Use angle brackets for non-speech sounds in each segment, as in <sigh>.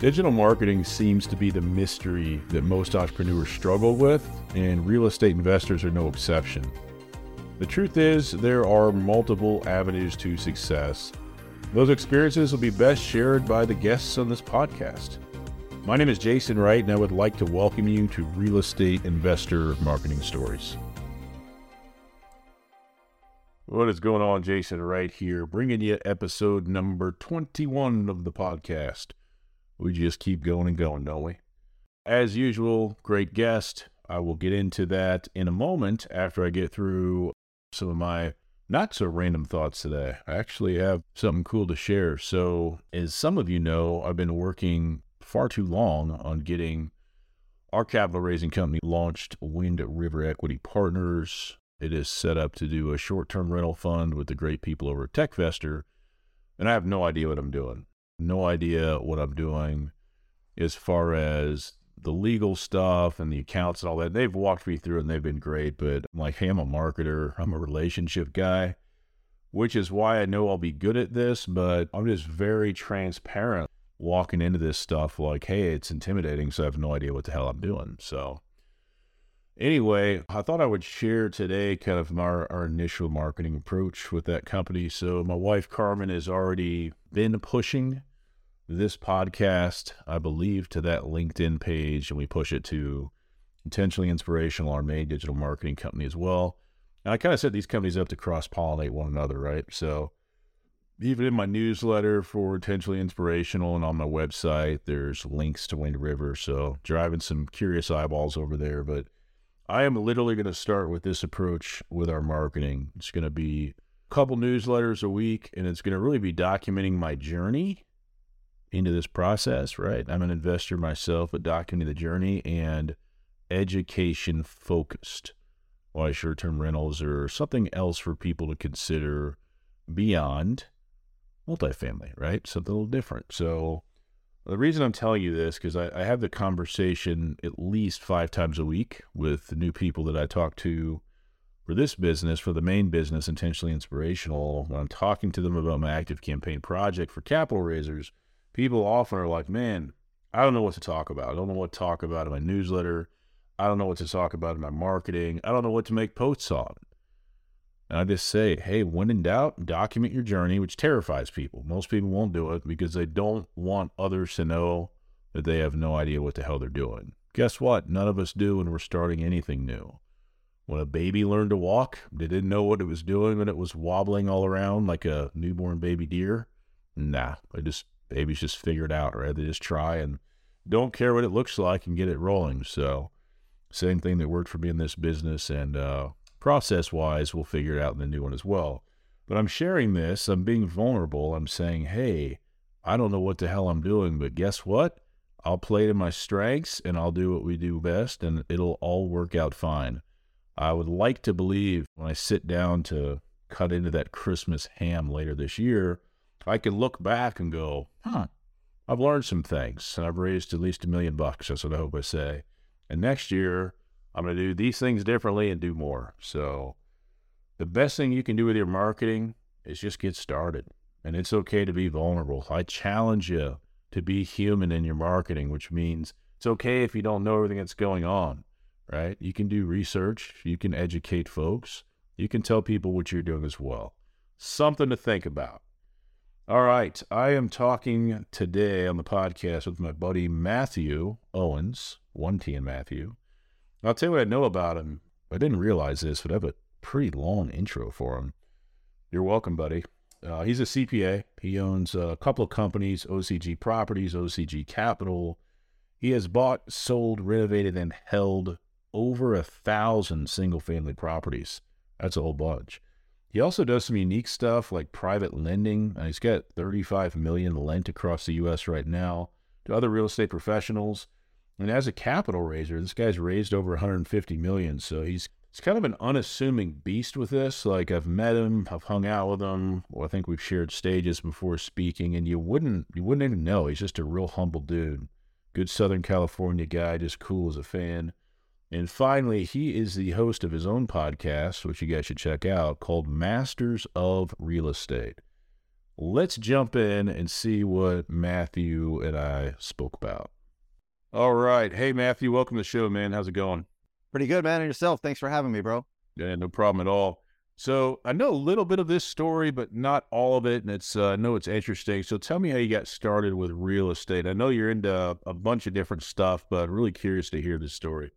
Digital marketing seems to be the mystery that most entrepreneurs struggle with, and real estate investors are no exception. The truth is, there are multiple avenues to success. Those experiences will be best shared by the guests on this podcast. My name is Jason Wright, and I would like to welcome you to Real Estate Investor Marketing Stories. What is going on, Jason Wright here, bringing you episode number 21 of the podcast. We just keep going and going, don't we? As usual, great guest. I will get into that in a moment after I get through some of my not so random thoughts today. I actually have something cool to share. So, as some of you know, I've been working far too long on getting our capital raising company launched, Wind River Equity Partners. It is set up to do a short term rental fund with the great people over at TechVestor. And I have no idea what I'm doing no idea what I'm doing as far as the legal stuff and the accounts and all that. They've walked me through and they've been great, but I'm like, hey, I'm a marketer, I'm a relationship guy, which is why I know I'll be good at this, but I'm just very transparent walking into this stuff like, hey, it's intimidating, so I have no idea what the hell I'm doing. So, anyway, I thought I would share today kind of our, our initial marketing approach with that company. So, my wife Carmen is already been pushing this podcast, I believe, to that LinkedIn page, and we push it to intentionally inspirational, our main digital marketing company as well. And I kind of set these companies up to cross pollinate one another, right? So even in my newsletter for intentionally inspirational and on my website, there's links to Wind River. So driving some curious eyeballs over there. But I am literally going to start with this approach with our marketing. It's going to be couple newsletters a week, and it's going to really be documenting my journey into this process, right? I'm an investor myself, but documenting the journey and education focused. Why short term rentals or something else for people to consider beyond multifamily, right? Something a little different. So, the reason I'm telling you this, because I, I have the conversation at least five times a week with the new people that I talk to for this business, for the main business, intentionally inspirational. When I'm talking to them about my ActiveCampaign project for capital raisers, people often are like, man, I don't know what to talk about. I don't know what to talk about in my newsletter. I don't know what to talk about in my marketing. I don't know what to make posts on. And I just say, hey, when in doubt, document your journey, which terrifies people. Most people won't do it because they don't want others to know that they have no idea what the hell they're doing. Guess what? None of us do when we're starting anything new. When a baby learned to walk, they didn't know what it was doing when it was wobbling all around like a newborn baby deer. Nah, I just babies just figure it out, right? They just try and don't care what it looks like and get it rolling. So, same thing that worked for me in this business and uh, process wise, we'll figure it out in the new one as well. But I'm sharing this, I'm being vulnerable. I'm saying, hey, I don't know what the hell I'm doing, but guess what? I'll play to my strengths and I'll do what we do best and it'll all work out fine. I would like to believe when I sit down to cut into that Christmas ham later this year I can look back and go, huh, I've learned some things and I've raised at least a million bucks. That's what I hope I say. And next year, I'm going to do these things differently and do more. So, the best thing you can do with your marketing is just get started. And it's okay to be vulnerable. I challenge you to be human in your marketing, which means it's okay if you don't know everything that's going on, right? You can do research, you can educate folks, you can tell people what you're doing as well. Something to think about. All right. I am talking today on the podcast with my buddy Mathew Owens, one T in Mathew. I'll tell you what I know about him. I didn't realize this, but I have a pretty long intro for him. You're welcome, buddy. Uh, he's a CPA. He owns a couple of companies OCG Properties, OCG Capital. He has bought, sold, renovated, and held over a thousand single family properties. That's a whole bunch. He also does some unique stuff like private lending. He's got 35 million lent across the U.S. right now to other real estate professionals. And as a capital raiser, this guy's raised over 150 million. So he's he's kind of an unassuming beast with this. Like I've met him, I've hung out with him. Well, I think we've shared stages before speaking, and you wouldn't you wouldn't even know. He's just a real humble dude. Good Southern California guy, just cool as a fan. And finally, he is the host of his own podcast, which you guys should check out, called Masters of Real Estate. let's jump in and see what Mathew and I spoke about. All right. Hey, Mathew, welcome to the show, man. How's it going? Pretty good, man. And yourself? Thanks for having me, bro. Yeah, no problem at all. So I know a little bit of this story, but not all of it, and it's uh, I know it's interesting. So tell me how you got started with real estate. I know you're into a bunch of different stuff, but really curious to hear this story.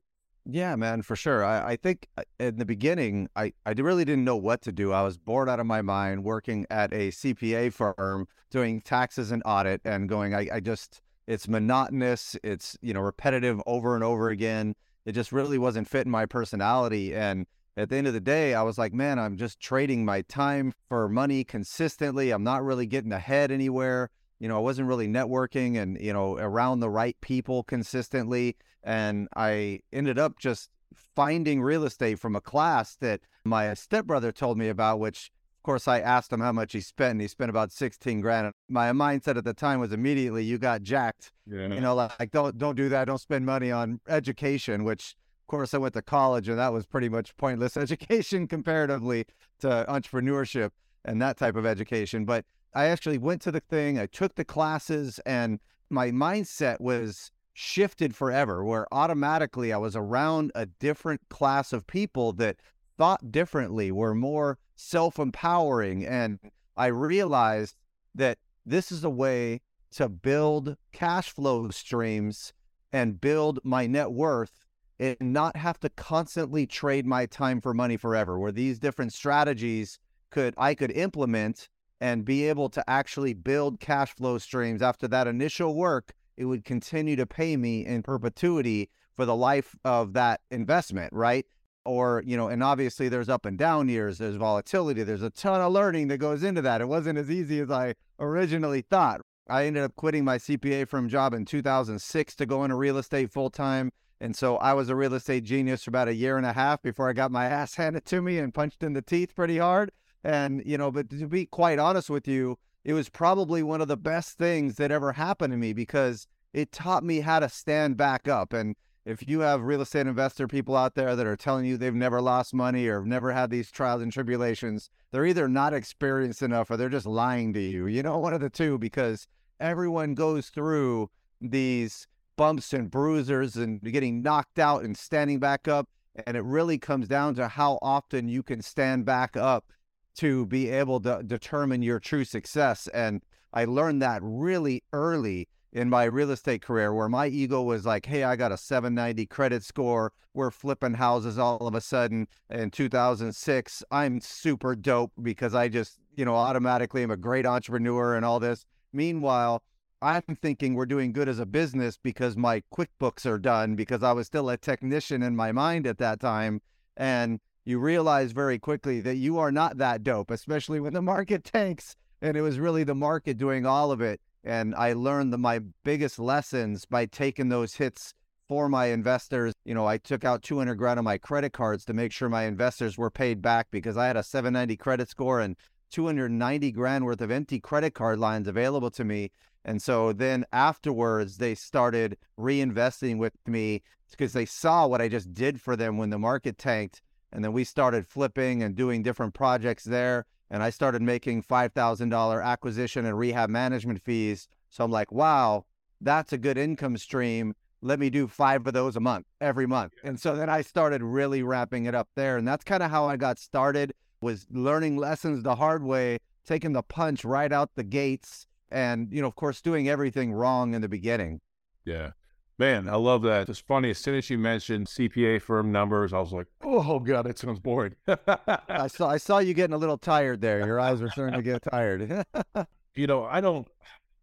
Yeah, man, for sure. I, I think uh, in the beginning, I, I really didn't know what to do. I was bored out of my mind working at a CPA firm doing taxes and audit and going, I, I just, it's monotonous. It's, you know, repetitive over and over again. It just really wasn't fitting my personality. And at the end of the day, I was like, man, I'm just trading my time for money consistently. I'm not really getting ahead anywhere. You know, I wasn't really networking and, you know, around the right people consistently. And I ended up just finding real estate from a class that my stepbrother told me about, which of course I asked him how much he spent and he spent about 16 grand. My mindset at the time was immediately, you got jacked. Yeah. You know, like don't, don't do that. Don't spend money on education, which of course I went to college and that was pretty much pointless <laughs> education comparatively to entrepreneurship and that type of education. But I actually went to the thing, I took the classes and my mindset was shifted forever, where automatically I was around a different class of people that thought differently, were more self empowering. And I realized that this is a way to build cash flow streams and build my net worth and not have to constantly trade my time for money forever where these different strategies could I could implement and be able to actually build cash flow streams after that initial work it would continue to pay me in perpetuity for the life of that investment, right? Or, you know, and obviously there's up and down years, there's volatility, there's a ton of learning that goes into that. It wasn't as easy as I originally thought. I ended up quitting my CPA firm job in 2006 to go into real estate full time. And so I was a real estate genius for about a year and a half before I got my <laughs> ass handed to me and punched in the teeth pretty hard. And, you know, but to be quite honest with you, it was probably one of the best things that ever happened to me because it taught me how to stand back up. And if you have real estate investor people out there that are telling you they've never lost money or never had these trials and tribulations, they're either not experienced enough or they're just lying to you. You know, one of the two, because everyone goes through these bumps and bruisers and getting knocked out and standing back up. And it really comes down to how often you can stand back up to be able to determine your true success. And I learned that really early in my real estate career where my ego was like, hey, I got a 790 credit score. We're flipping houses all of a sudden in 2006. I'm super dope because I just, you know, automatically am a great entrepreneur and all this. Meanwhile, I'm thinking we're doing good as a business because my QuickBooks are done because I was still a technician in my mind at that time. And you realize very quickly that you are not that dope, especially when the market <laughs> tanks. And it was really the market doing all of it. And I learned the, my biggest lessons by taking those hits for my investors. You know, I took out 200 grand on my credit cards to make sure my investors were paid back because I had a 790 credit score and 290 grand worth of empty credit card lines available to me. And so then afterwards, they started reinvesting with me because they saw what I just did for them when the market tanked. And then we started flipping and doing different projects there. And I started making $5,000 acquisition and rehab management fees. So I'm like, wow, that's a good income stream. Let me do five of those a month, every month. And so then I started really wrapping it up there. And that's kind of how I got started was learning lessons the hard way, taking the punch right out the gates and, you know, of course, doing everything wrong in the beginning. Yeah. Man, I love that. It's funny. As soon as you mentioned CPA firm numbers, I was like, "Oh God, it sounds boring." I saw I saw you getting a little tired there. Your eyes were starting to get tired. <laughs> you know, I don't.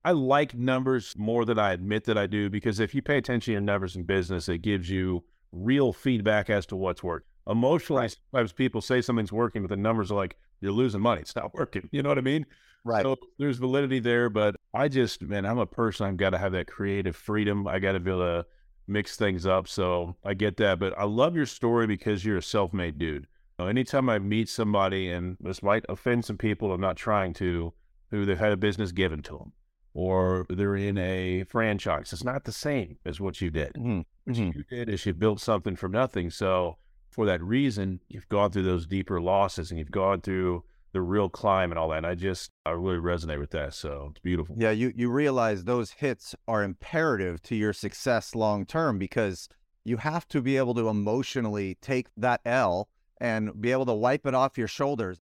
I like numbers more than I admit that I do because if you pay attention to numbers in business, it gives you real feedback as to what's working. Emotionally, right. sometimes people say something's working, but the numbers are like, "You're losing money. It's not working." You know what I mean? Right. So there's validity there, but I just, man, I'm a person. I've got to have that creative freedom. I got to be able to mix things up. So I get that. But I love your story because you're a self made dude. You know, anytime I meet somebody, and this might offend some people, I'm not trying to, who they've had a business given to them or they're in a franchise. It's not the same as what you did. Mm-hmm. What mm-hmm. you did is you built something from nothing. So for that reason, you've gone through those deeper losses and you've gone through the real climb and all that. And I just I really resonate with that. So it's beautiful. Yeah, you you realize those hits are imperative to your success long term because you have to be able to emotionally take that L and be able to wipe it off your shoulders.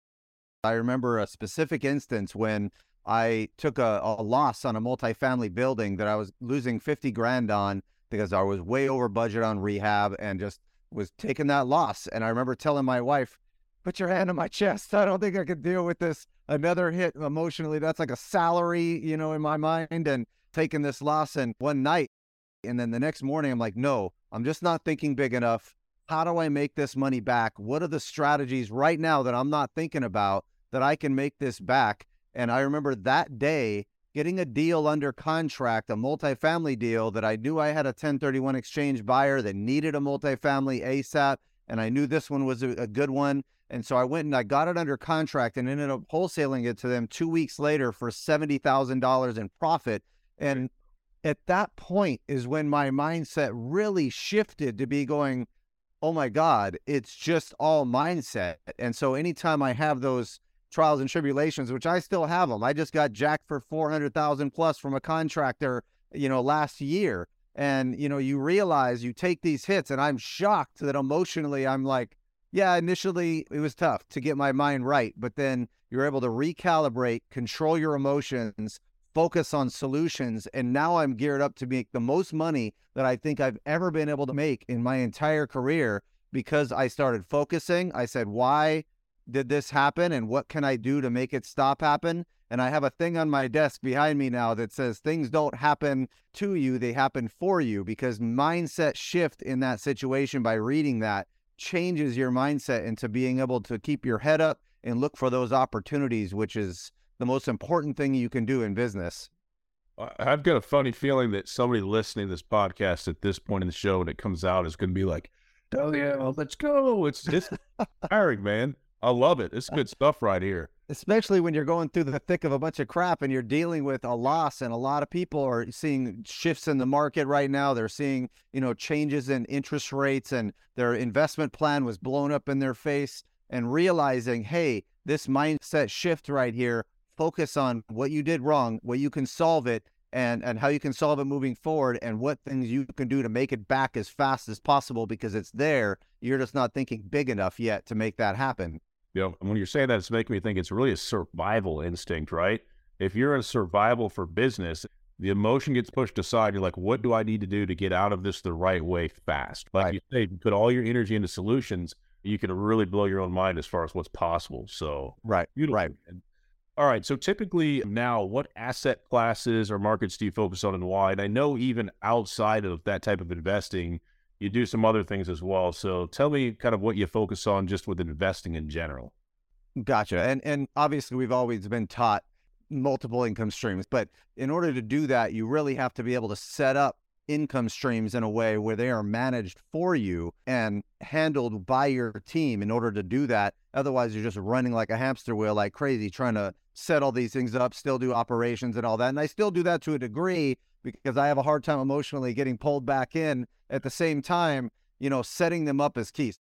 I remember a specific instance when I took a, a loss on a multifamily building that I was losing 50 grand on because I was way over budget on rehab and just was taking that loss. And I remember telling my wife, put your hand on my chest. I don't think I could deal with this. Another hit emotionally. That's like a salary, you know, in my mind and taking this loss. And one night, and then the next morning, I'm like, no, I'm just not thinking big enough. How do I make this money back? What are the strategies right now that I'm not thinking about that I can make this back? And I remember that day getting a deal under contract, a multifamily deal that I knew I had a 1031 exchange buyer that needed a multifamily ASAP. And I knew this one was a, a good one. And so I went and I got it under contract and ended up wholesaling it to them two weeks later for $70,000 in profit. And at that point is when my mindset really shifted to be going, oh my God, it's just all mindset. And so anytime I have those trials and tribulations, which I still have them, I just got jacked for 400,000 plus from a contractor, you know, last year. And, you know, you realize you take these hits and I'm shocked that emotionally I'm like, yeah, initially it was tough to get my mind right, but then you're able to recalibrate, control your emotions, focus on solutions. And now I'm geared up to make the most money that I think I've ever been able to make in my entire career because I started focusing. I said, why did this happen and what can I do to make it stop happen? And I have a thing on my desk behind me now that says things don't happen to you, they happen for you because mindset shift in that situation by reading that changes your mindset into being able to keep your head up and look for those opportunities, which is the most important thing you can do in business. I've got a funny feeling that somebody listening to this podcast at this point in the show when it comes out is going to be like, "Oh yeah, let's go!" It's it's <laughs> tiring, man. I love it. It's good stuff right here. Especially when you're going through the thick of a bunch of crap and you're dealing with a loss, and a lot of people are seeing shifts in the market right now. They're seeing, you know, changes in interest rates, and their investment plan was blown up in their face. And realizing, hey, this mindset shift right here, focus on what you did wrong, what you can solve it, and and how you can solve it moving forward and what things you can do to make it back as fast as possible because it's there. You're just not thinking big enough yet to make that happen. You know, when you're saying that, it's making me think it's really a survival instinct, right? If you're in survival for business, the emotion gets pushed aside. You're like, what do I need to do to get out of this the right way fast? Like right. you say, you put all your energy into solutions, you can really blow your own mind as far as what's possible. So, right, beautiful. right. All right. So typically now, what asset classes or markets do you focus on and why? And I know even outside of that type of investing, you do some other things as well. So tell me kind of what you focus on just with investing in general. Gotcha. And and obviously we've always been taught multiple income streams, but in order to do that, you really have to be able to set up income streams in a way where they are managed for you and handled by your team in order to do that. Otherwise, you're just running like a hamster wheel like crazy trying to set all these things up, still do operations and all that. And I still do that to a degree because I have a hard time emotionally getting pulled back in at the same time, you know, setting them up as keys.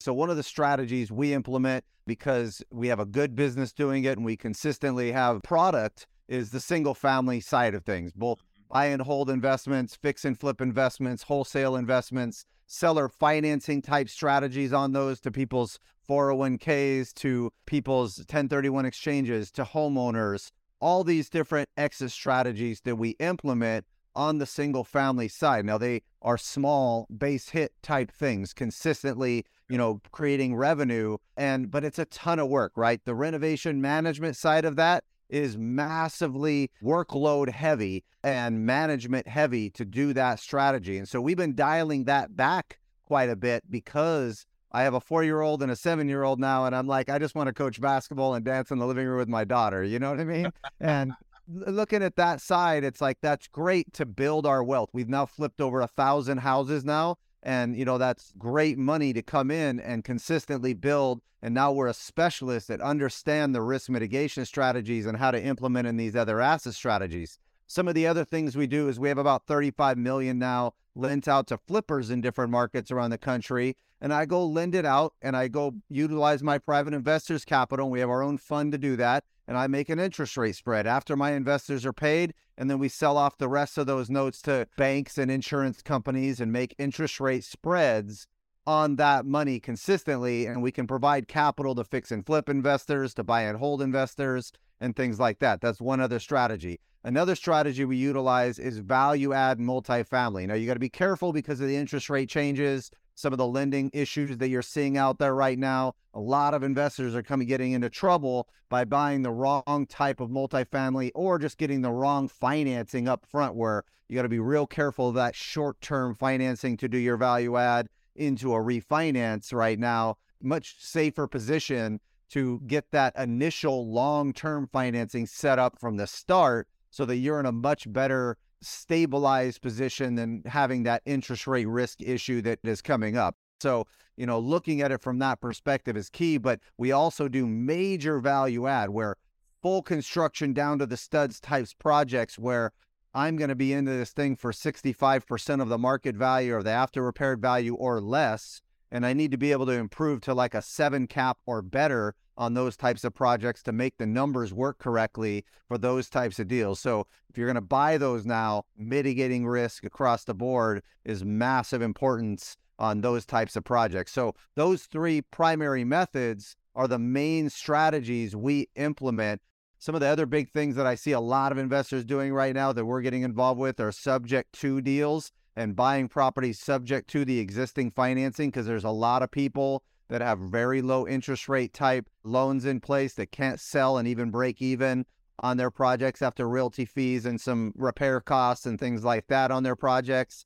So, one of the strategies we implement because we have a good business doing it and we consistently have product is the single family side of things, both mm-hmm. buy and hold investments, fix and flip investments, wholesale investments, seller financing type strategies on those to people's 401ks, to people's 1031 exchanges, to homeowners, all these different exit strategies that we implement on the single family side. Now they are small base hit type things consistently, you know, creating revenue and but it's a ton of work, right? The renovation management side of that is massively workload heavy and management heavy to do that strategy. And so we've been dialing that back quite a bit because I have a four year old and a seven year old now, and I'm like, I just want to coach basketball and dance in the living room with my daughter. You know what I mean? <laughs> and looking at that side, it's like that's great to build our wealth. We've now flipped over a thousand houses now. And, you know, that's great money to come in and consistently build. And now we're a specialist that understand the risk mitigation strategies and how to implement in these other asset strategies. Some of the other things we do is we have about 35 million now lent out to flippers in different markets around the country. And I go lend it out and I go utilize my private investors' capital. And we have our own fund to do that. And I make an interest rate spread after my investors are paid. And then we sell off the rest of those notes to banks and insurance companies and make interest rate spreads on that money consistently. And we can provide capital to fix and flip investors, to buy and hold investors, and things like that. That's one other strategy. Another strategy we utilize is value add multifamily. Now, you got to be careful because of the interest rate changes some of the lending issues that you're seeing out there right now. A lot of investors are coming getting into trouble by buying the wrong type of multifamily or just getting the wrong financing up front where you got to be real careful of that short-term financing to do your value add into a refinance right now. Much safer position to get that initial long-term financing set up from the start so that you're in a much better stabilized position than having that interest rate risk issue that is coming up. So, you know, looking at it from that perspective is key, but we also do major value add where full construction down to the studs types projects where I'm going to be into this thing for 65% of the market value or the after repaired value or less. And I need to be able to improve to like a seven cap or better on those types of projects to make the numbers work correctly for those types of deals. So if you're going to buy those now, mitigating risk across the board is massive importance on those types of projects. So those three primary methods are the main strategies we implement. Some of the other big things that I see a lot of investors doing right now that we're getting involved with are subject to deals and buying properties subject to the existing financing because there's a lot of people that have very low interest rate type loans in place that can't sell and even break even on their projects after realty fees and some repair costs and things like that on their projects.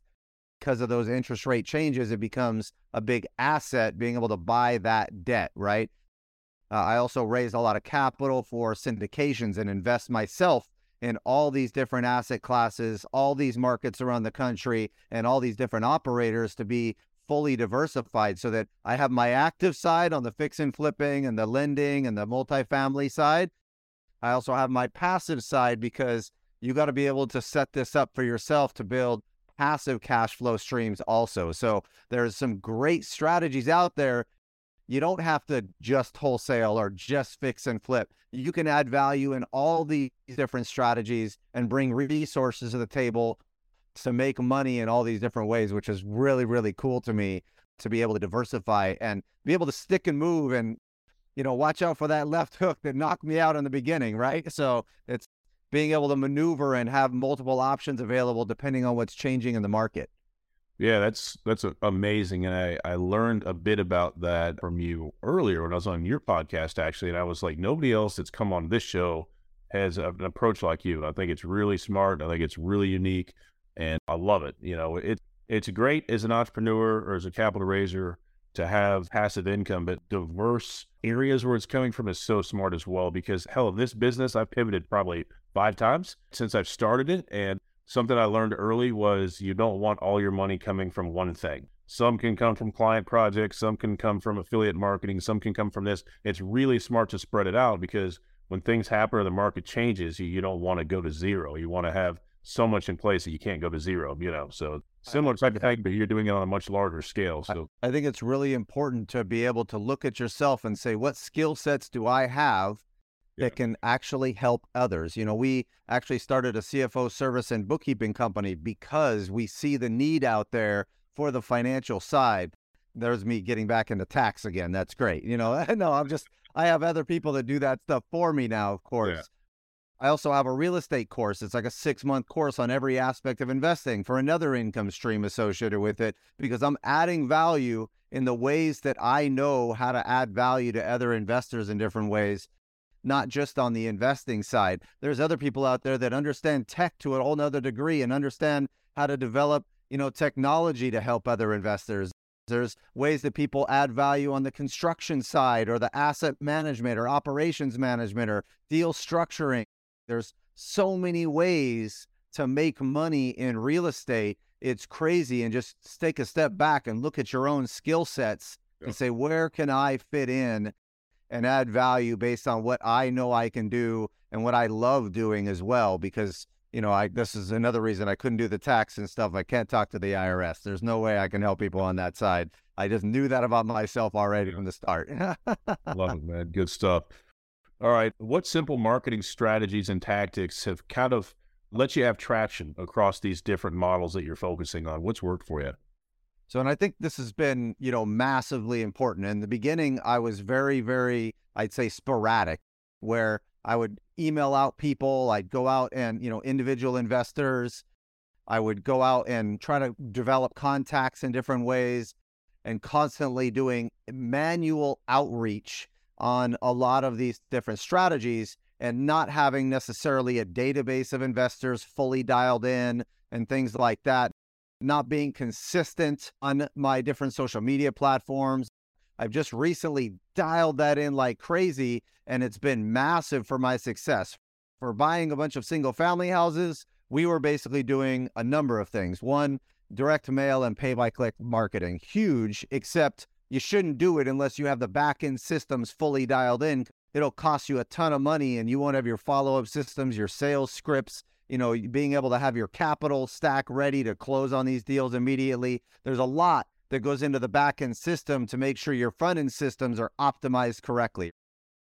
Because of those interest rate changes, it becomes a big asset being able to buy that debt, right? Uh, I also raise a lot of capital for syndications and invest myself in all these different asset classes, all these markets around the country, and all these different operators to be fully diversified so that I have my active side on the fix and flipping and the lending and the multifamily side. I also have my passive side because you got to be able to set this up for yourself to build passive cash flow streams also. So there's some great strategies out there. You don't have to just wholesale or just fix and flip. You can add value in all these different strategies and bring resources to the table to make money in all these different ways, which is really, really cool to me to be able to diversify and be able to stick and move and, you know, watch out for that left hook that knocked me out in the beginning, right? <laughs> So it's being able to maneuver and have multiple options available depending on what's changing in the market. Yeah, that's that's amazing, and I I learned a bit about that from you earlier when I was on your podcast actually, and I was like, nobody else that's come on this show has an approach like you. I think it's really smart. I think it's really unique and I love it. You know, it it's great as an entrepreneur or as a capital raiser to have passive income, but diverse areas where it's coming from is so smart as well. Because hell, this business I've pivoted probably five times since I've started it, and something I learned early was you don't want all your money coming from one thing. Some can come from client projects, some can come from affiliate marketing, some can come from this. It's really smart to spread it out because when things happen or the market changes, you, you don't want to go to zero. You want to have so much in place that you can't go to zero, you know. So similar type of thing, but you're doing it on a much larger scale. So I, I think it's really important to be able to look at yourself and say, what skill sets do I have that can actually help others? You know, we actually started a CFO service and bookkeeping company because we see the need out there for the financial side. There's me getting back into tax again. That's great. You know, <laughs> no, I'm just I have other people that do that stuff for me now, of course. Yeah. I also have a real estate course. It's like a six month course on every aspect of investing for another income stream associated with it because I'm adding value in the ways that I know how to add value to other investors in different ways, not just on the investing side. There's other people out there that understand tech to a whole nother degree and understand how to develop, you know, technology to help other investors. There's ways that people add value on the construction side or the asset management or operations management or deal structuring. There's so many ways to make money in real estate. It's crazy. And just take a step back and look at your own skill sets and say, where can I fit in and add value based on what I know I can do and what I love doing as well? Because, you know, I this is another reason I couldn't do the tax and stuff. I can't talk to the IRS. There's no way I can help people on that side. I just knew that about myself already from the start. Love it, <laughs> man. Good stuff. All right. What simple marketing strategies and tactics have kind of let you have traction across these different models that you're focusing on? What's worked for you? So, and I think this has been, you know, massively important. In the beginning, I was very, very, I'd say sporadic, where I would email out people, I'd go out and, you know, individual investors, I would go out and try to develop contacts in different ways and constantly doing manual outreach on a lot of these different strategies and not having necessarily a database of investors fully dialed in and things like that not being consistent on my different social media platforms. I've just recently dialed that in like crazy, and it's been massive for my success. For buying a bunch of single family houses, we were basically doing a number of things. One, direct mail and pay by click marketing, huge, except you shouldn't do it unless you have the back end systems fully dialed in. It'll cost you a ton of money, and you won't have your follow up systems, your sales scripts, you know, being able to have your capital stack ready to close on these deals immediately. There's a lot that goes into the back end system to make sure your front end systems are optimized correctly.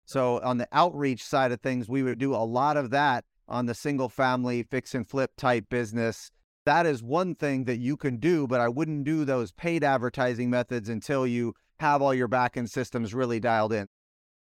So, on the outreach side of things, we would do a lot of that on the single family fix and flip type business. That is one thing that you can do, but I wouldn't do those paid advertising methods until you have all your back end systems really dialed in.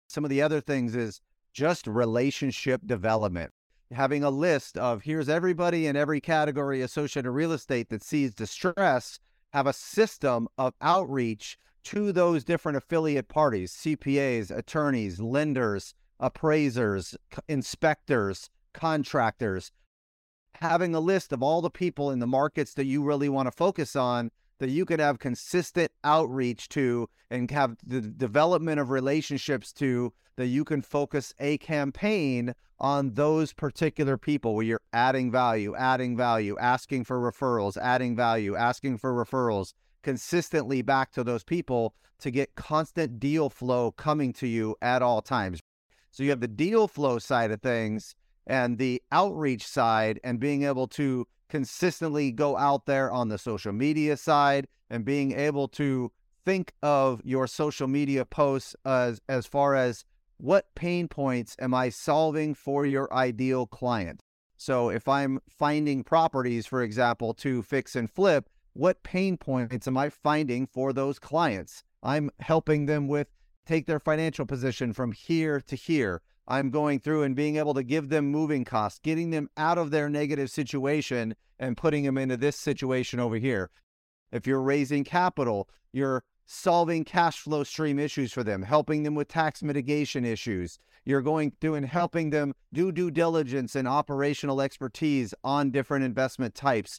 Some of the other things is just relationship development having a list of here's everybody in every category associated with real estate that sees distress, have a system of outreach to those different affiliate parties, CPAs, attorneys, lenders, appraisers, inspectors, contractors, having a list of all the people in the markets that you really want to focus on that you could have consistent outreach to and have the development of relationships to that you can focus a campaign on those particular people where you're adding value, adding value, asking for referrals, adding value, asking for referrals consistently back to those people to get constant deal flow coming to you at all times. So you have the deal flow side of things and the outreach side and being able to consistently go out there on the social media side and being able to think of your social media posts as as far as what pain points am I solving for your ideal client? So if I'm finding properties, for example, to fix and flip, what pain points am I finding for those clients? I'm helping them with take their financial position from here to here. I'm going through and being able to give them moving costs, getting them out of their negative situation and putting them into this situation over here. If you're raising capital, you're solving cash flow stream issues for them, helping them with tax mitigation issues. You're going through and helping them do due diligence and operational expertise on different investment types.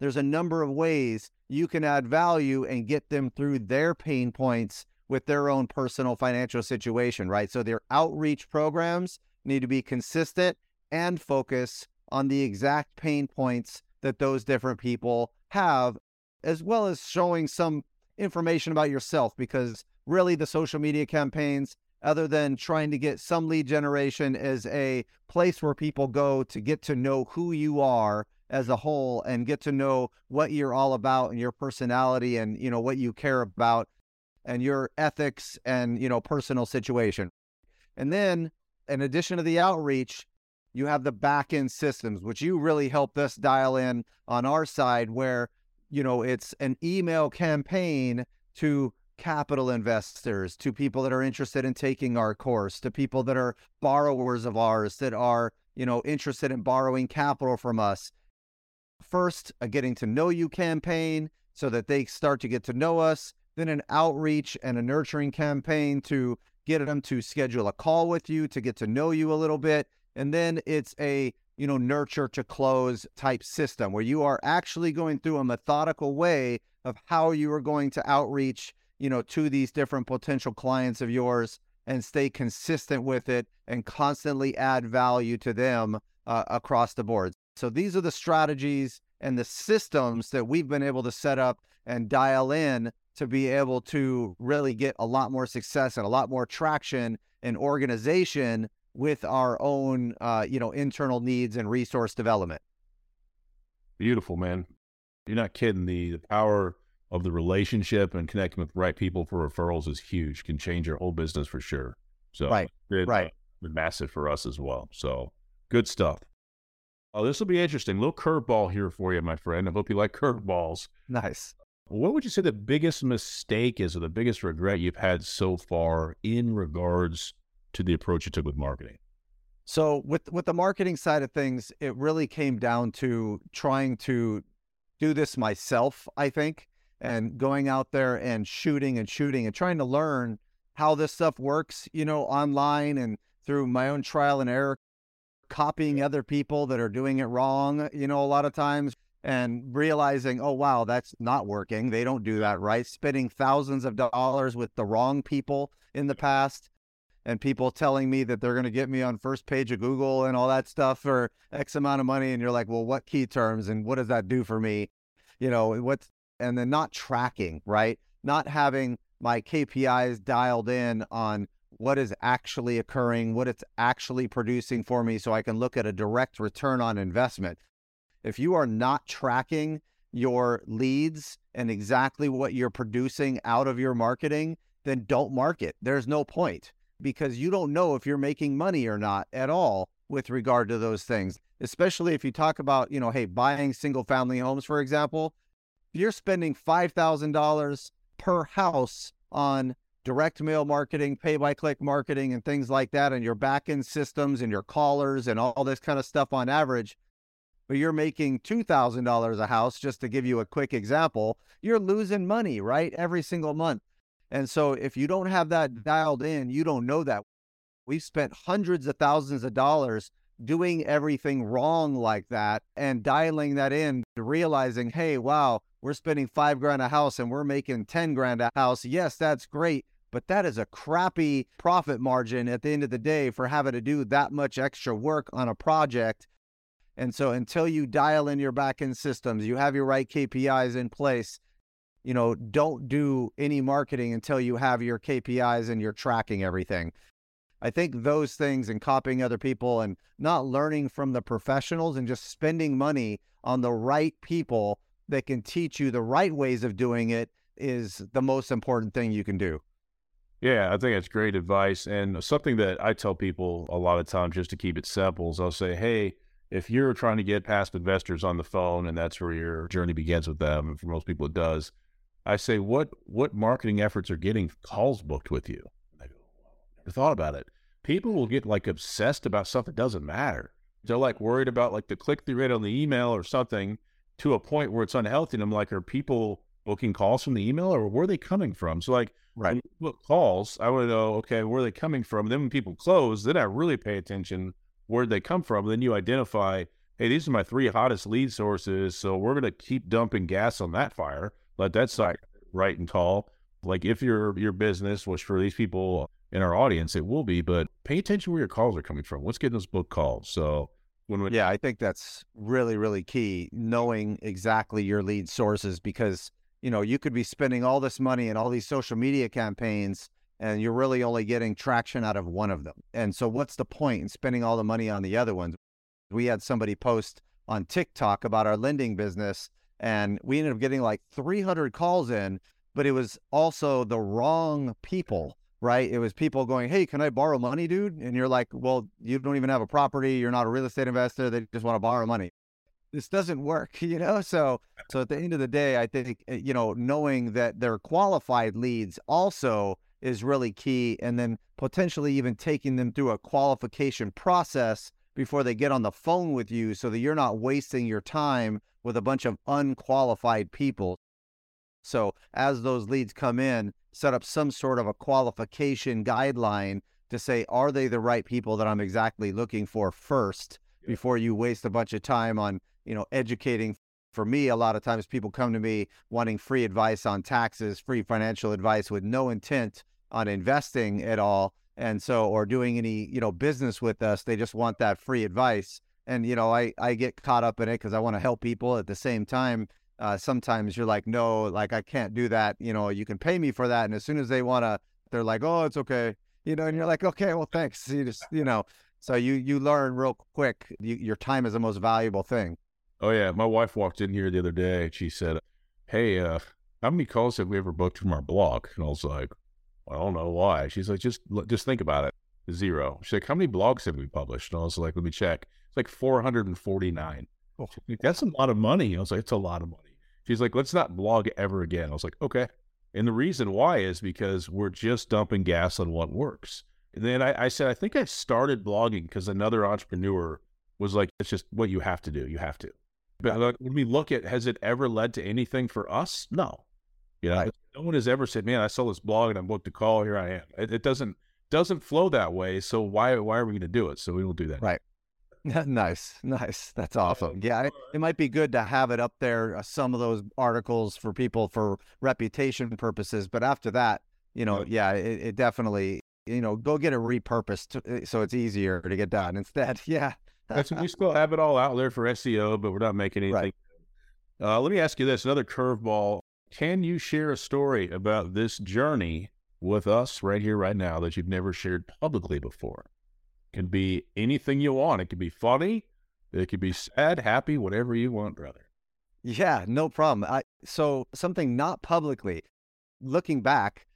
There's a number of ways you can add value and get them through their pain points with their own personal financial situation, right? So their outreach programs need to be consistent and focus on the exact pain points that those different people have, as well as showing some information about yourself because really the social media campaigns other than trying to get some lead generation is a place where people go to get to know who you are as a whole and get to know what you're all about and your personality and you know what you care about and your ethics and you know personal situation and then in addition to the outreach you have the back end systems which you really helped us dial in on our side where you know, it's an email campaign to capital investors, to people that are interested in taking our course, to people that are borrowers of ours that are, you know, interested in borrowing capital from us. First, a getting to know you campaign so that they start to get to know us, then an outreach and a nurturing campaign to get them to schedule a call with you to get to know you a little bit. And then it's a you know, nurture to close type system where you are actually going through a methodical way of how you are going to outreach, you know, to these different potential clients of yours and stay consistent with it and constantly add value to them uh, across the board. So these are the strategies and the systems that we've been able to set up and dial in to be able to really get a lot more success and a lot more traction and organization with our own, uh, you know, internal needs and resource development. Beautiful, man. You're not kidding. The, the power of the relationship and connecting with the right people for referrals is huge. Can change your whole business for sure. So right, it, right, uh, massive for us as well. So good stuff. Oh, this will be interesting. Little curveball here for you, my friend. I hope you like curveballs. Nice. What would you say the biggest mistake is, or the biggest regret you've had so far in regards to the approach you took with marketing? So with with the marketing side of things, it really came down to trying to do this myself, I think, and going out there and shooting and shooting and trying to learn how this stuff works, you know, online and through my own trial and error, copying other people that are doing it wrong, you know, a lot of times and realizing, oh, wow, that's not working. They don't do that right. Spending thousands of dollars with the wrong people in the past and people telling me that they're going to get me on first page of Google and all that stuff for X amount of money. And you're like, well, what key terms and what does that do for me? You know, what's, and then not tracking, right? Not having my KPIs dialed in on what is actually occurring, what it's actually producing for me so I can look at a direct return on investment. If you are not tracking your leads and exactly what you're producing out of your marketing, then don't market. There's no point because you don't know if you're making money or not at all with regard to those things. Especially if you talk about, you know, hey, buying single family homes, for example, if you're spending $5,000 per house on direct mail marketing, pay by click marketing, and things like that, and your back end systems and your callers and all this kind of stuff on average, but you're making $2,000 a house, just to give you a quick example, you're losing money, right? Every single month. And so if you don't have that mm. dialed in, you don't know that. We've spent hundreds of thousands of dollars doing everything wrong like that and dialing that in, to realizing, hey, wow, we're spending five grand a house and we're making 10 grand a house. Yes, that's great. But that is a crappy profit margin at the end of the day for having to do that much extra work on a project and so until you dial in your backend systems, you have your right KPIs in place, you know, don't do any marketing until you have your KPIs and you're tracking everything. I think those things and copying other people and not learning from the professionals and just spending money on the right people that can teach you the right ways of doing it is the most important thing you can do. Yeah, I think that's great advice. And something that I tell people a lot of times just to keep it simple is I'll say, hey, if you're trying to get past investors on the phone and that's where your journey begins with them, and for most people it does, I say, what what marketing efforts are getting calls booked with you? And I go, never thought about it. People will get like obsessed about stuff that doesn't matter. They're like worried about like the click through rate on the email or something to a point where it's unhealthy. And I'm like, are people booking calls from the email or where are they coming from? So like right. book calls, I want to know, okay, where are they coming from? Then when people close, then I really pay attention where'd they come from. Then you identify, hey, these are my three hottest lead sources. So we're going to keep dumping gas on that fire. Let that site right and tall. Like if your your business, which for these people in our audience, it will be, but pay attention where your calls are coming from. What's getting those book calls? So when we, yeah, I think that's really really key. Knowing exactly your lead sources because you know you could be spending all this money and all these social media campaigns and you're really only getting traction out of one of them. And so, what's the point in spending all the money on the other ones? We had somebody post on TikTok about our lending business, and we ended up getting like 300 calls in, but it was also the wrong people, right? It was people going, Hey, can I borrow money, dude? And you're like, Well, you don't even have a property. You're not a real estate investor. They just want to borrow money. This doesn't work, <laughs> you know? So, so at the end of the day, I think, eh, you know, knowing that they're qualified leads also is really key. And then potentially even taking them through a qualification process before they get on the phone with you so that you're not wasting your time with a bunch of unqualified people. So as those leads come in, set up some sort of a qualification guideline to say, are they the right people that I'm exactly looking for first yeah. before you waste a bunch of time on, you know, educating for me, a lot of times people come to me wanting free advice on taxes, free financial advice with no intent on investing at all. And so, or doing any, you know, business with us. They just want that free advice. And, you know, I, I get caught up in it because I want to help people at the same time. Uh, sometimes you're like, no, like I can't do that. You know, you can pay me for that. And as soon as they want to, they're like, oh, it's okay. You know, and you're like, okay, well, thanks. You just, you know, so you, you learn real quick. You, your time is the most valuable thing. Oh yeah, my wife walked in here the other day and she said, "Hey, uh, how many calls have we ever booked from our blog?" And I was like, "I don't know why." She's like, "Just just think about it, zero. She's like, "How many blogs have we published?" And I was like, "Let me check. It's like 449." Oh. Like, That's a lot of money. I was like, "It's a lot of money." She's like, "Let's not blog ever again." I was like, "Okay." And the reason why is because we're just dumping gas on what works. And then I, I said, I think I started blogging because another entrepreneur was like, it's just what you have to do. You have to. But when we look at, has it ever led to anything for us? No. You know, right. no one has ever said, man, I saw this blog and I booked a call. Here I am. It, it doesn't doesn't flow that way. So why why are we going to do it? So we will do that. Right. <laughs> nice, nice. That's awesome. Yeah, it, it, might be good to have it up there. Uh, some of those articles for people for reputation purposes, but after that, you know, yeah, it, it definitely you know, go get it repurposed eh, so it's easier to get done instead. <laughs> Yeah. That's we still have it all out there for SEO, but we're not making <laughs> anything. Right. Uh, let me ask you this: another curveball. Can you share a story about this journey with us right here, right now, that you've never shared publicly before? It can be anything you want. It could be funny. It could be sad, happy, whatever you want, brother. Yeah, no problem. I, so something not publicly. Looking back,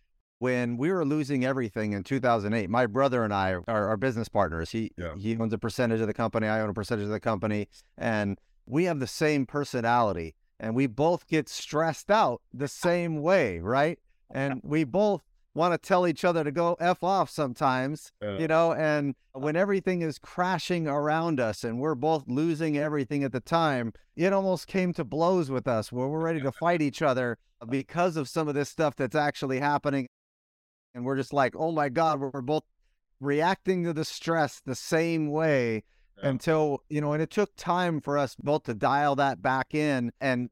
when we were losing everything in 2008, my brother and I are, are business partners. He yeah. he owns a percentage of the company, I own a percentage of the company, and we have the same personality, and we both get stressed out the same way, right? And we both want to tell each other to go f off sometimes, yeah. you know. And when everything is crashing around us and we're both losing everything at the time, it almost came to blows with us where we're ready to fight each other because of some of this stuff that's actually happening and we're just like, oh my god, we're, both reacting to the stress the same way yeah. until you know, and it took time for us both to dial that back in and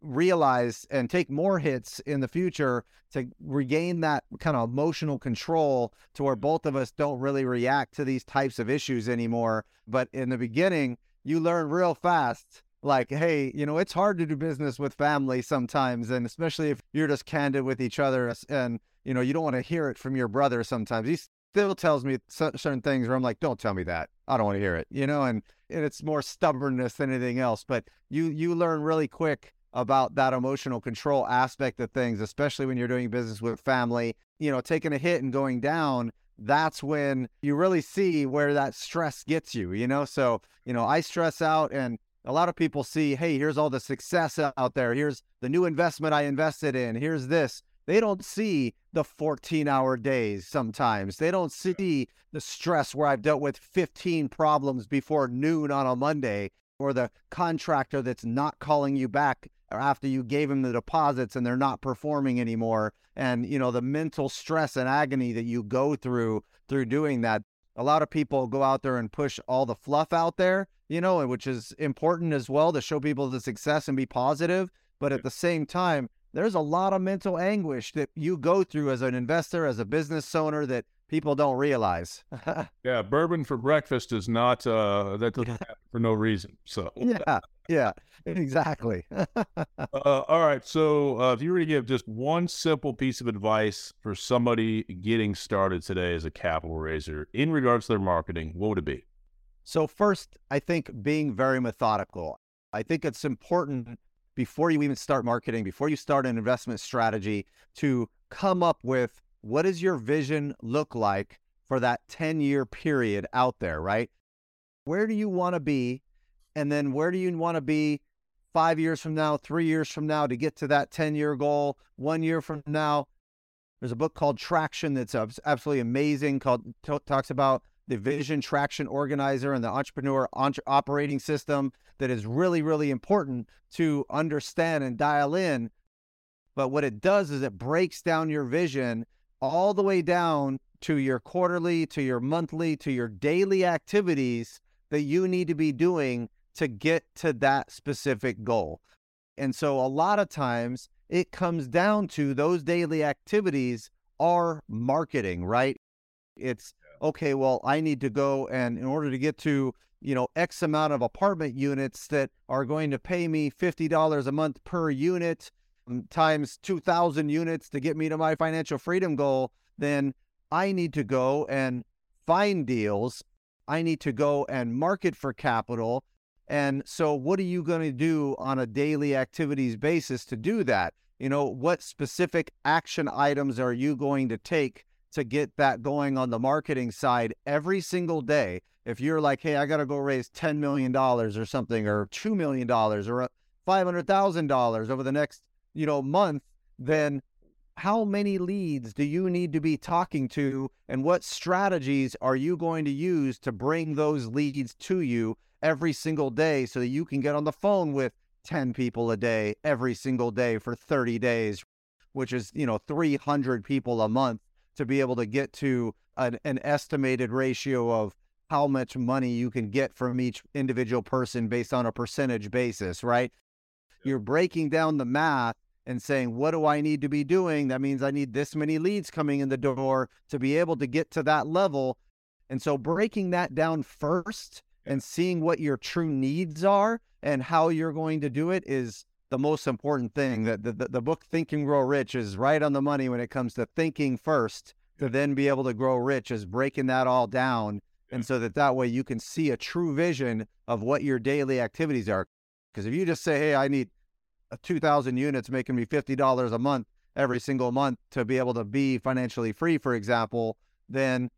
realize and take more hits in the future to regain that kind of emotional control to where mm-hmm. both of us don't really react to these types of issues anymore. But in the beginning, you learn real fast like, hey, you know, it's hard to do business with family sometimes, and especially if you're just candid with each other and you know, you don't want to hear it from your brother sometimes. He still tells me certain things where I'm like, don't tell me that. I don't want to hear it, you know, and, and it's more stubbornness than anything else. But you, you learn really quick about that emotional control aspect of things, especially when you're doing business with family, you know, taking a hit and going down. That's when you really see where that stress gets you, you know? So, you know, I stress out and a lot of people see, hey, here's all the success out there. Here's the new investment I invested in. Here's this. They don't see the 14 hour days sometimes. They don't see the stress where I've dealt with 15 problems before noon on a Monday or the contractor that's not calling you back after you gave them the deposits and they're not performing anymore and you know the mental stress and agony that you go through through doing that. A lot of people go out there and push all the fluff out there you know which is important as well to show people the success and be positive but at the same time there's a lot of mental anguish that you go through as an investor, as a business owner that people don't realize. <laughs> yeah, bourbon for breakfast is not uh that doesn't <laughs> happen for no reason. So <laughs> yeah, yeah, exactly. uh, all right, so uh, if you were to give just one simple piece of advice for somebody getting started today as a capital raiser in regards to their marketing, what would it be? So first, I think being very methodical. I think it's important before you even start marketing, before you start an investment strategy, to come up with what does your vision look like for that 10 year period out there, right? Where do you want to be? And then where do you want to be five years from now, three years from now to get to that 10 year goal, one year from now? There's a book called Traction that's absolutely amazing, called talks about the vision traction organizer and the entrepreneur entre- operating system that is really, really important to understand and dial in. But what it does is it breaks down your vision all the way down to your quarterly, to your monthly, to your daily activities that you need to be doing to get to that specific goal. And so a lot of times it comes down to those daily activities are marketing, right? It's okay, well, I need to go and in order to get to, you know, X amount of apartment units that are going to pay me $50 a month per unit um, times 2,000 units to get me to my financial freedom goal, then I need to go and find deals. I need to go and market for capital. And so, what are you going to do on a daily activities basis to do that? You know, what specific action items are you going to take to get that going on the marketing side every single day? If you're like, hey, I got to go raise $10 million or something, or $2 million or uh, $500,000 over the next, you know, month, then how many leads do you need to be talking to and what strategies are you going to use to bring those leads to you every single day so that you can get on the phone with 10 people a day every single day for 30 days which is you know 300 people a month to be able to get to an, an estimated ratio of how much money you can get from each individual person based on a percentage basis right you're breaking down the math and saying, what do I need to be doing? That means I need this many leads coming in the door to be able to get to that level. And so breaking that down first and seeing what your true needs are and how you're going to do it is the most important thing. That the, the, the book Think and Grow Rich is right on the money when it comes to thinking first to then be able to grow rich is breaking that all down. And so that that way you can see a true vision of what your daily activities are. Because if you just say, hey, I need uh, 2,000 units making me $50 a month every single month to be able to be financially free, for example, then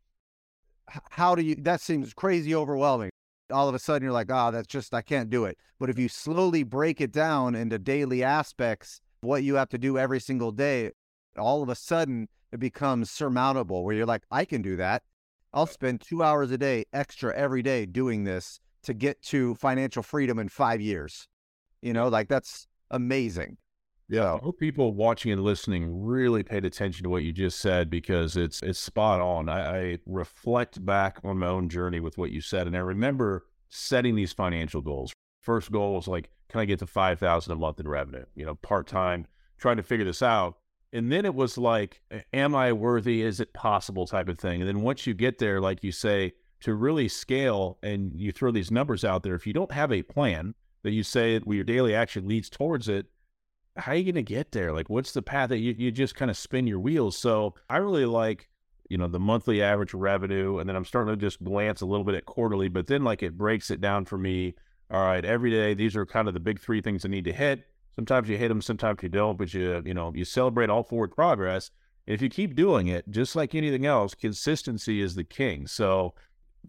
how do you, that seems crazy overwhelming. All of a sudden you're like, oh, that's just, I can't do it. But if you slowly break it down into daily aspects, what you have to do every single day, all of a sudden it becomes surmountable where you're like, I can do that. I'll spend two hours a day extra every day doing this to get to financial freedom in five years. You know, like that's amazing. Yeah, I hope people watching and listening really paid attention to what you just said because it's it's spot on. I, I reflect back on my own journey with what you said, and I remember setting these financial goals. First goal was like, can I get to five thousand a month in revenue? You know, part time, trying to figure this out. And then it was like, am I worthy? Is it possible? Type of thing. And then once you get there, like you say, to really scale and you throw these numbers out there, if you don't have a plan, that you say where your daily action leads towards it, how are you going to get there? Like, what's the path that you, you just kind of spin your wheels? So I really like, you know, the monthly average revenue. And then I'm starting to just glance a little bit at quarterly, but then like it breaks it down for me. All right, every day, these are kind of the big three things I need to hit. Sometimes you hit them, sometimes you don't, but you, you know, you celebrate all forward progress. And if you keep doing it, just like anything else, consistency is the king. So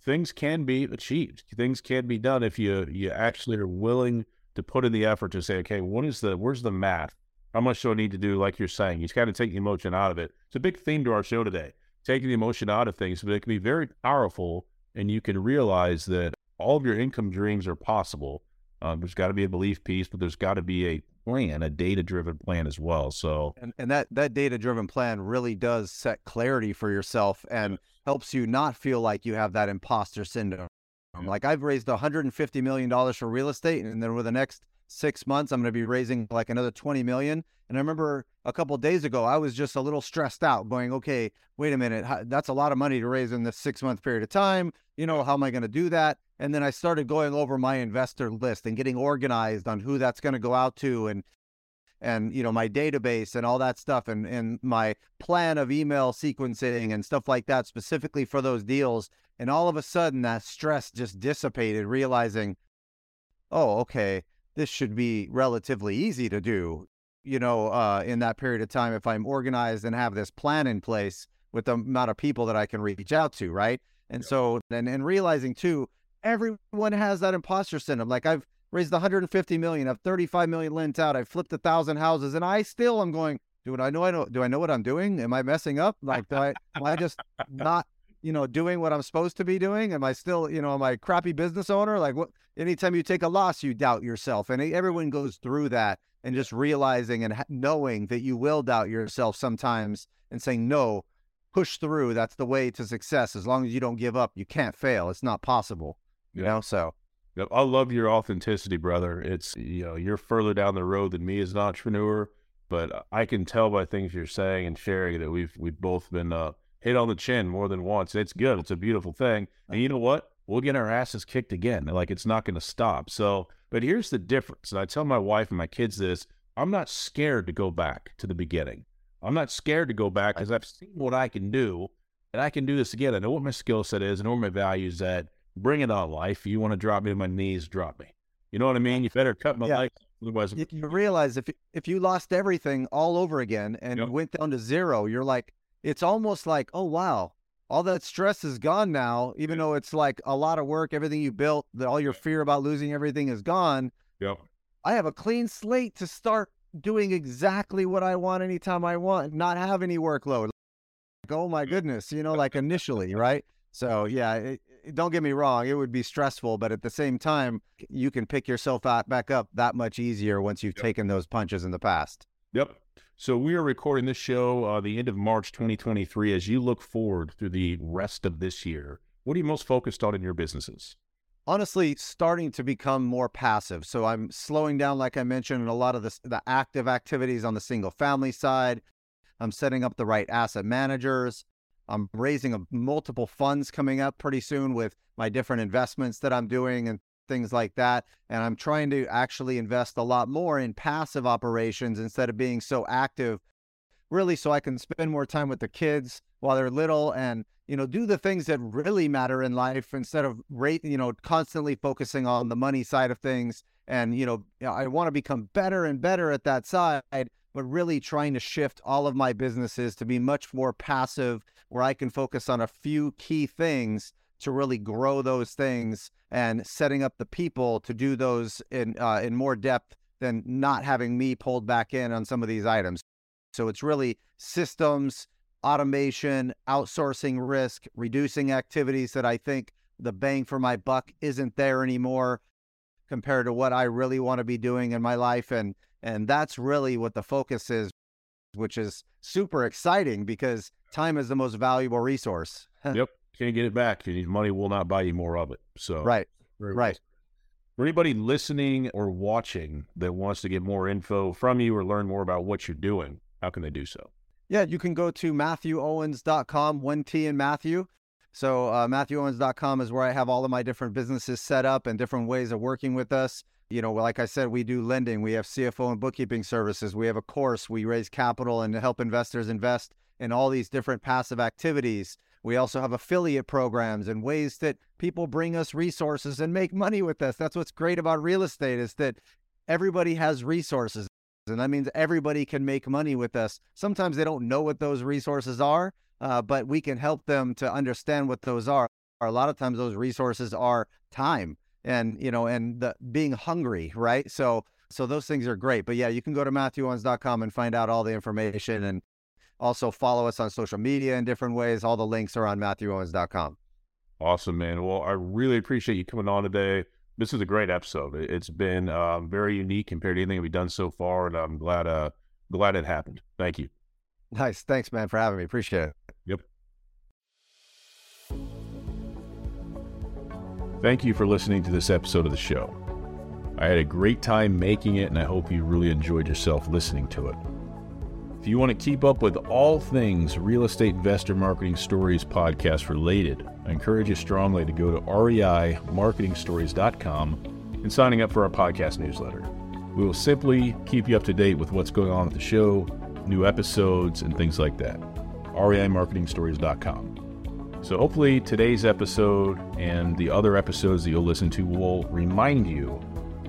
things can be achieved. Things can be done if you you actually are willing to put in the effort to say, okay, what is the where's the math? How much do I need to do? Like you're saying, you got to take the emotion out of it. It's a big theme to our show today, taking the emotion out of things, but it can be very powerful, and you can realize that all of your income dreams are possible. Um, there's got to be a belief piece, but there's got to be a plan, a data driven plan as well. So, and, and that, that data driven plan really does set clarity for yourself and helps you not feel like you have that imposter syndrome. Yeah. Like I've raised $150 million for real estate, and then over the next six months, I'm going to be raising like another 20 million. And I remember a couple days ago, I was just a little stressed out, going, "Okay, wait a minute, that's a lot of money to raise in this six month period of time. You know, how am I going to do that?" And then I started going over my investor list and getting organized on who that's going to go out to, and and you know my database and all that stuff and and my plan of email sequencing and stuff like that specifically for those deals and all of a sudden that stress just dissipated realizing oh okay this should be relatively easy to do you know uh, in that period of time if i'm organized and have this plan in place with the amount of people that i can reach out to right and so and, and realizing too everyone has that imposter syndrome like i've raised 150 million, I've 35 million lent out, I've flipped a thousand houses, and I still am going, do I know I know do I know what I'm doing? Am I messing up? Like do I am I just not, you know, doing what I'm supposed to be doing? Am I still, you know, am I a crappy business owner? Like what anytime you take a loss, you doubt yourself. And everyone goes through that and just realizing and knowing that you will doubt yourself sometimes and saying no, push through. That's the way to success. As long as you don't give up, you can't fail. It's not possible. You know, so I love your authenticity, brother. It's you know you're further down the road than me as an entrepreneur, but I can tell by things you're saying and sharing that we've we've both been uh, hit on the chin more than once. It's good. It's a beautiful thing. And you know what? We'll get our asses kicked again. Like it's not going to stop. So, but here's the difference. And I tell my wife and my kids this: I'm not scared to go back to the beginning. I'm not scared to go back because I've seen what I can do, and I can do this again. I know what my skill set is. I know what my values at bring it on, life. You want to drop me to my knees, drop me. You know what I mean? You better cut my Yeah. lights. Otherwise, you, you realize if if you lost everything all over again and Yep. went down to zero, you're like, it's almost like, oh wow, all that stress is gone now. Even though it's like a lot of work, everything you built, that all your fear about losing everything is gone. yep. I have a clean slate to start doing exactly what I want anytime I want, not have any workload. Like, oh my mm. goodness, you know, <laughs> like initially, right? So yeah, it, it- don't get me wrong, it would be stressful, but at the same time, you can pick yourself out back up that much easier once you've Yep. taken those punches in the past. Yep. So we are recording this show uh, the end of March 2023. As you look forward through the rest of this year, what are you most focused on in your businesses? honestly starting to become more passive. So I'm slowing down, like I mentioned, in a lot of the, the active activities on the single family side. I'm setting up the right asset managers. I'm raising a, multiple funds coming up pretty soon with my different investments that I'm doing and things like that. And I'm trying to actually invest a lot more in passive operations instead of being so active, really, so I can spend more time with the kids while they're little and you know do the things that really matter in life instead of rate you know constantly focusing on the money side of things and you know i want to become better and better at that side but really trying to shift all of my businesses to be much more passive where i can focus on a few key things to really grow those things and setting up the people to do those in uh, in more depth than not having me pulled back in on some of these items so it's really systems automation, outsourcing risk, reducing activities that I think the bang for my buck isn't there anymore compared to what I really want to be doing in my life and and that's really what the focus is which is super exciting because time is the most valuable resource. <laughs> yep. Can't get it back. and Money will not buy you more of it. So right. Right. For anybody listening or watching that wants to get more info from you or learn more about what you're doing, how can they do so? Yeah, you can go to MathewOwens.com, one T in Mathew. So uh, MathewOwens.com is where I have all of my different businesses set up and different ways of working with us. You know, like I said, we do lending, we have CFO and bookkeeping services, we have a course, we raise capital and help investors invest in all these different passive activities. We also have affiliate programs and ways that people bring us resources and make money with us. That's what's great about real estate is that everybody has resources. And that means everybody can make money with us. Sometimes they don't know what those resources are, uh, but we can help them to understand what those are. A lot of times, those resources are time and you know, and the being hungry, right? So, so those things are great. But yeah, you can go to MathewOwens.com and find out all the information, and also follow us on social media in different ways. All the links are on MathewOwens.com. Awesome, man. Well, I really appreciate you coming on today. This is a great episode. It- It's been um, very unique compared to anything we've done so far, and I'm glad uh glad it happened. Thank you. Nice, thanks, man, for having me. Appreciate it. Yep. Thank you for listening to this episode of the show. I had a great time making it, and I hope you really enjoyed yourself listening to it. If you want to keep up with all things Real Estate Investor Marketing Stories podcast related, I encourage you strongly to go to reimarketingstories.com and signing up for our podcast newsletter. We will simply keep you up to date with what's going on at the show, new episodes, and things like that. reimarketingstories.com. So hopefully today's episode and the other episodes that you'll listen to will remind you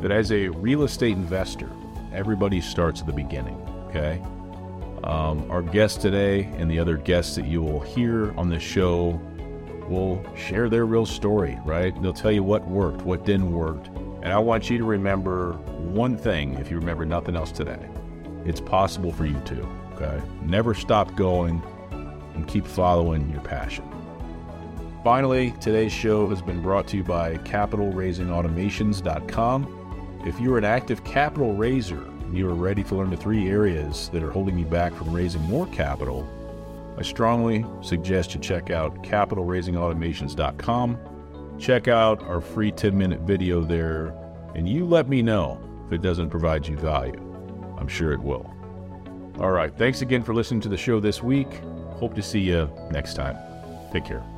that as a real estate investor, everybody starts at the beginning. Okay. Um, our guest today and the other guests that you will hear on this show will share their real story, right? They'll tell you what worked, what didn't work. And I want you to remember one thing if you remember nothing else today. It's possible for you too. Okay. Never stop going and keep following your passion. Finally, today's show has been brought to you by CapitalRaisingAutomations.com. If you're an active capital raiser and you are ready to learn the three areas that are holding you back from raising more capital, I strongly suggest you check out CapitalRaisingAutomations.com. Check out our free 10 minute video there, and you let me know if it doesn't provide you value. I'm sure it will. All right, thanks again for listening to the show this week. Hope to see you next time. Take care.